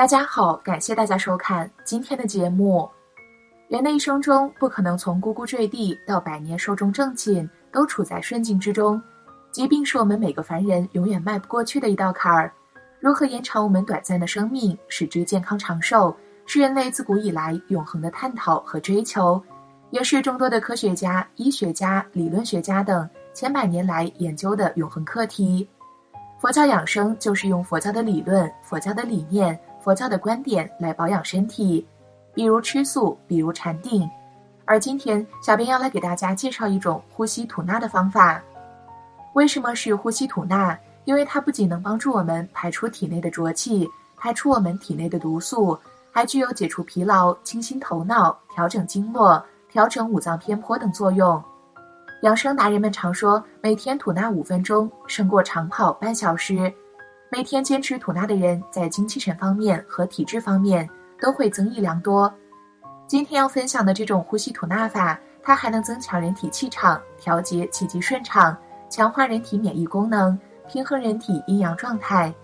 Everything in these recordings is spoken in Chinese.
大家好，感谢大家收看今天的节目。人的一生中，不可能从呱呱坠地到百年寿终正寝都处在顺境之中。疾病是我们每个凡人永远迈不过去的一道坎儿。如何延长我们短暂的生命，使之健康长寿，是人类自古以来永恒的探讨和追求，也是众多的科学家、医学家、理论学家等千百年来研究的永恒课题。佛教养生就是用佛教的理论、佛教的理念。佛教的观点来保养身体，比如吃素，比如禅定。而今天，小编要来给大家介绍一种呼吸吐纳的方法。为什么是呼吸吐纳？因为它不仅能帮助我们排出体内的浊气，排出我们体内的毒素，还具有解除疲劳、清新头脑、调整经络、调整五脏偏颇等作用。养生达人们常说，每天吐纳五分钟，胜过长跑半小时。每天坚持吐纳的人，在精气神方面和体质方面都会增益良多。今天要分享的这种呼吸吐纳法，它还能增强人体气场，调节气机顺畅，强化人体免疫功能，平衡人体阴阳状态。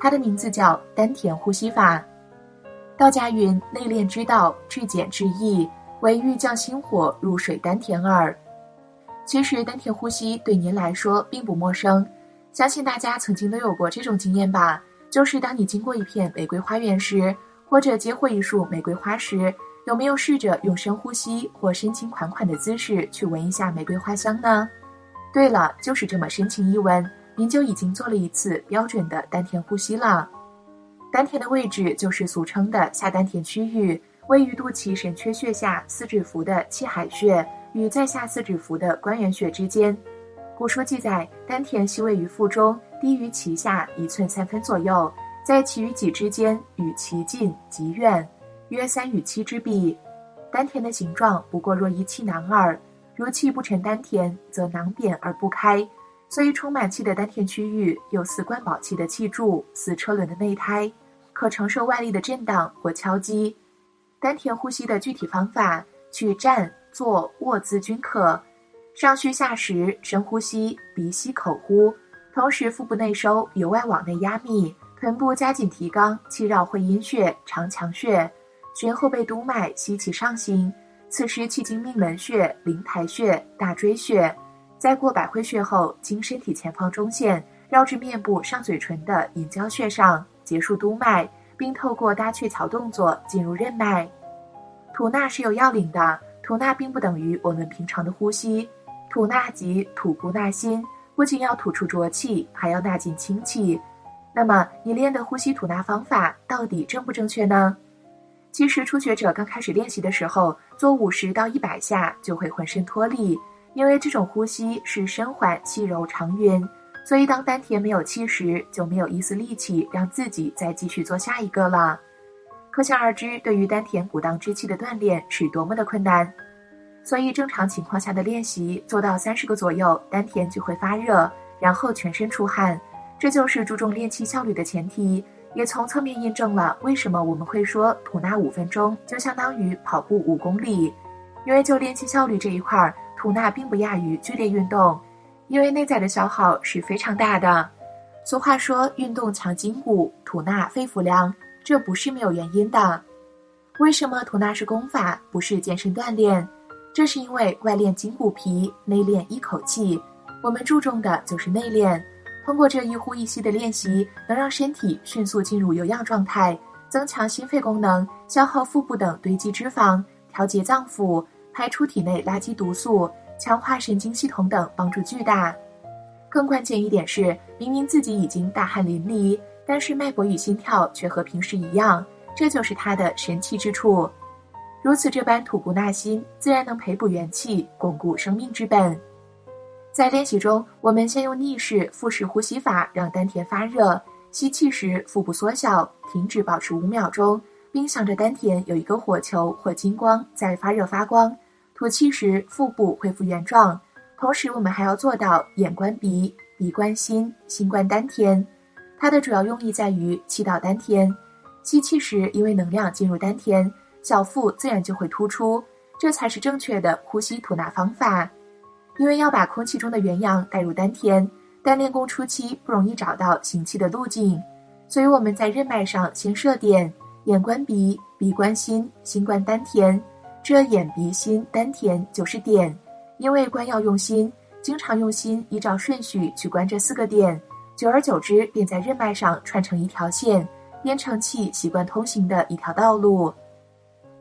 它的名字叫丹田呼吸法。道家云：“内练之道，至简至易，为欲降心火，入水丹田耳。”其实，丹田呼吸对您来说并不陌生。相信大家曾经都有过这种经验吧，就是当你经过一片玫瑰花园时，或者接获一束玫瑰花时，有没有试着用深呼吸或深情款款的姿势去闻一下玫瑰花香呢？对了，就是这么深情一闻，您就已经做了一次标准的丹田呼吸了。丹田的位置就是俗称的下丹田区域，位于肚脐神阙穴下四指腹的气海穴与在下四指腹的关元穴之间。古书记载，丹田系位于腹中，低于脐下一寸三分左右，在脐与脊之间，与脐近及远，约三与七之比。丹田的形状不过若一气囊耳，如气不成丹田，则囊扁而不开。所以充满气的丹田区域，有似灌宝气的气柱，似车轮的内胎，可承受外力的震荡或敲击。丹田呼吸的具体方法，取站、坐、卧姿均可。上虚下实，深呼吸，鼻吸口呼，同时腹部内收，由外往内压密，臀部加紧提肛，气绕会阴穴、长强穴，循后背督脉吸气上行。此时气经命门穴、灵台穴、大椎穴，在过百会穴后，经身体前方中线，绕至面部上嘴唇的隐交穴上，结束督脉，并透过搭鹊桥动作进入任脉。吐纳是有要领的，吐纳并不等于我们平常的呼吸。吐纳即吐不纳新，不仅要吐出浊气，还要纳进清气。那么你练的呼吸吐纳方法到底正不正确呢？其实初学者刚开始练习的时候，做五十到一百下就会浑身脱力，因为这种呼吸是深缓细柔长匀，所以当丹田没有气时，就没有一丝力气让自己再继续做下一个了。可想而知，对于丹田鼓荡之气的锻炼是多么的困难。所以正常情况下的练习做到三十个左右，丹田就会发热，然后全身出汗，这就是注重练气效率的前提，也从侧面印证了为什么我们会说吐纳五分钟就相当于跑步五公里。因为就练气效率这一块，吐纳并不亚于剧烈运动，因为内在的消耗是非常大的。俗话说运动强筋骨，吐纳肺腑凉，这不是没有原因的。为什么吐纳是功法，不是健身锻炼？这是因为外练筋骨皮，内练一口气。我们注重的就是内练。通过这一呼一吸的练习，能让身体迅速进入有氧状态，增强心肺功能，消耗腹部等堆积脂肪，调节脏腑，排出体内垃圾毒素，强化神经系统等，帮助巨大。更关键一点是，明明自己已经大汗淋漓，但是脉搏与心跳却和平时一样，这就是它的神奇之处。如此这般吐故纳新，自然能培补元气，巩固生命之本。在练习中，我们先用逆式、腹式呼吸法让丹田发热，吸气时腹部缩小，停止保持五秒钟，并想着丹田有一个火球或金光在发热发光。吐气时，腹部恢复原状。同时，我们还要做到眼观鼻，鼻观心，心观丹田。它的主要用意在于气到丹田。吸气时，因为能量进入丹田，小腹自然就会突出，这才是正确的呼吸吐纳方法。因为要把空气中的元阳带入丹田，但练功初期不容易找到行气的路径，所以我们在任脉上先设点，眼观鼻，鼻观心，心观丹田。这眼鼻心丹田就是点，因为观要用心，经常用心依照顺序去观这四个点，久而久之便在任脉上串成一条线，变成气习惯通行的一条道路。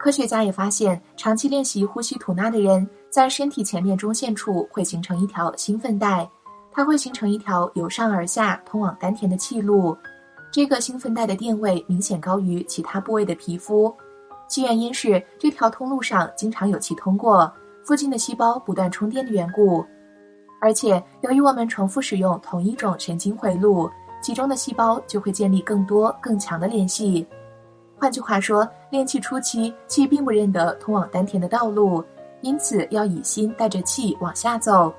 科学家也发现，长期练习呼吸吐纳的人。在身体前面中线处会形成一条兴奋带，它会形成一条由上而下通往丹田的气路。这个兴奋带的电位明显高于其他部位的皮肤，其原因是这条通路上经常有气通过，附近的细胞不断充电的缘故。而且由于我们重复使用同一种神经回路，其中的细胞就会建立更多更强的联系。换句话说，练气初期，气并不认得通往丹田的道路。因此，要以心带着气往下走，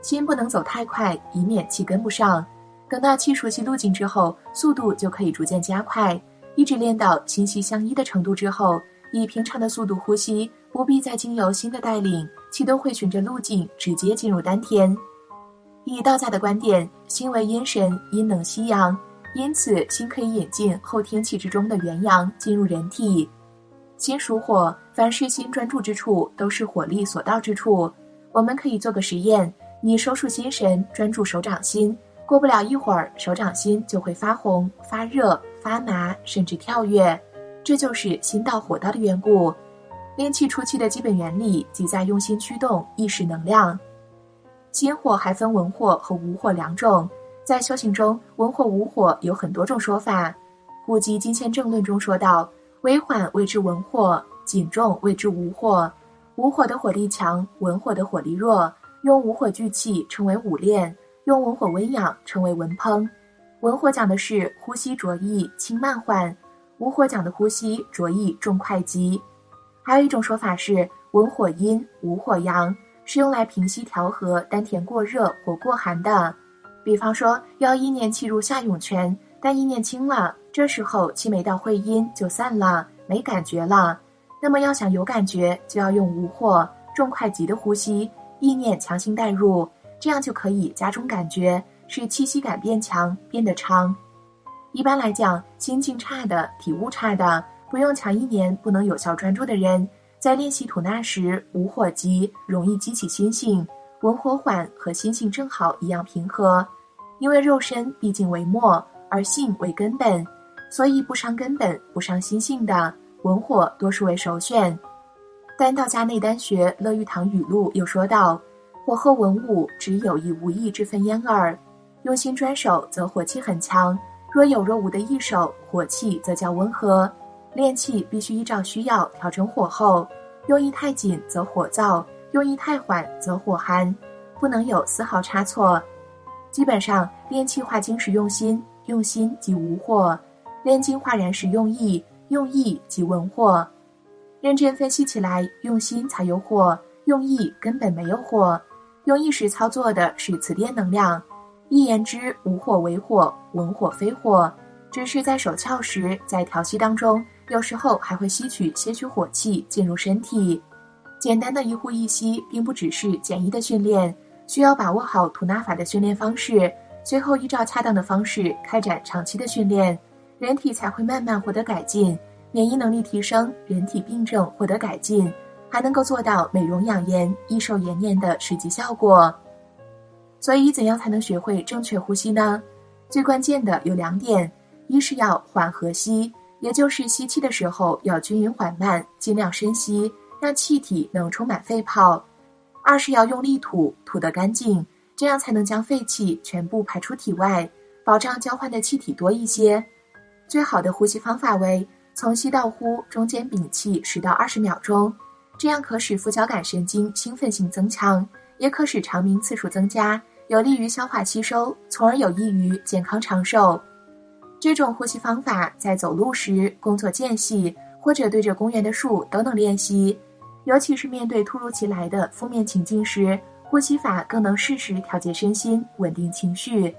心不能走太快，以免气跟不上。等到气熟悉路径之后，速度就可以逐渐加快，一直练到心息相依的程度之后，以平常的速度呼吸，不必再经由心的带领，气都会循着路径直接进入丹田。以道家的观点，心为阴神，阴能吸阳，因此心可以引进后天气之中的元阳进入人体。心属火，凡是心专注之处，都是火力所到之处。我们可以做个实验：你收束心神，专注手掌心，过不了一会儿，手掌心就会发红、发热、发麻，甚至跳跃。这就是心到火到的缘故。练气初期的基本原理，即在用心驱动意识能量。心火还分文火和无火两种，在修行中，文火、无火有很多种说法。古籍《金仙正论》中说道。微缓谓之文火，紧重谓之无火。无火的火力强，文火的火力弱。用无火聚气称为武炼，用文火温养称为文烹。文火讲的是呼吸浊易轻慢缓，武火讲的呼吸浊易重快急。还有一种说法是文火阴，武火阳，是用来平息调和丹田过热或过寒的。比方说，要意念气入下涌泉，但意念轻了。这时候气没到会阴就散了，没感觉了。那么要想有感觉，就要用无火重快急的呼吸，意念强行带入，这样就可以加重感觉，使气息感变强，变得长。一般来讲，心境差的、体悟差的、不用强意念不能有效专注的人，在练习吐纳时，无火急，容易激起心性；文火缓和心性正好一样平和。因为肉身毕竟为末，而性为根本。所以不伤根本、不伤心性的文火多数为首选。但道家内丹学乐玉堂语录又说道：“火候文武只有意无意之分焉耳。用心专守，则火气很强；若有若无的一手，火气则较温和。练气必须依照需要调整火候，用意太紧则火燥，用意太缓则火寒，不能有丝毫差错。基本上练气化精时用心，用心即无火。”炼金化燃时用意，用意即文火。认真分析起来，用心才有火，用意根本没有火。用意时操作的是磁电能量。一言之，无火为火，文火非火，只是在手窍时，在调息当中，有时候还会吸取些许火气进入身体。简单的一呼一吸，并不只是简易的训练，需要把握好吐纳法的训练方式，随后依照恰当的方式开展长期的训练。人体才会慢慢获得改进，免疫能力提升，人体病症获得改进，还能够做到美容养颜、益寿延年的实际效果。所以，怎样才能学会正确呼吸呢？最关键的有两点：一是要缓和吸，也就是吸气的时候要均匀缓慢，尽量深吸，让气体能充满肺泡；二是要用力吐，吐得干净，这样才能将废气全部排出体外，保障交换的气体多一些。最好的呼吸方法为从吸到呼中间屏气十到二十秒钟，这样可使副交感神经兴奋性增强，也可使长鸣次数增加，有利于消化吸收，从而有益于健康长寿。这种呼吸方法在走路时、工作间隙或者对着公园的树都能练习。尤其是面对突如其来的负面情境时，呼吸法更能适时调节身心，稳定情绪。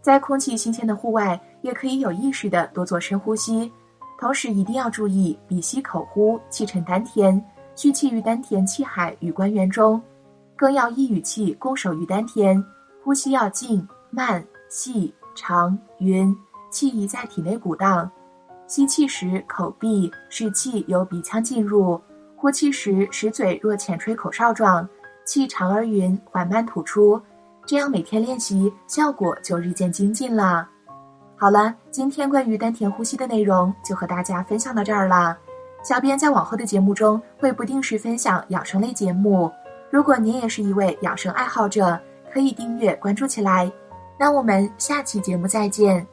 在空气新鲜的户外，也可以有意识的多做深呼吸，同时一定要注意鼻吸口呼，气沉丹田，蓄气于丹田气海与关元中，更要一语气攻守于丹田，呼吸要静慢细长匀，气宜在体内鼓荡。吸气时口闭，使气由鼻腔进入。呼气时，使嘴若浅吹口哨状，气长而匀，缓慢吐出。这样每天练习，效果就日渐精进了。好了，今天关于丹田呼吸的内容就和大家分享到这儿了。小编在往后的节目中会不定时分享养生类节目，如果您也是一位养生爱好者，可以订阅关注起来。那我们下期节目再见。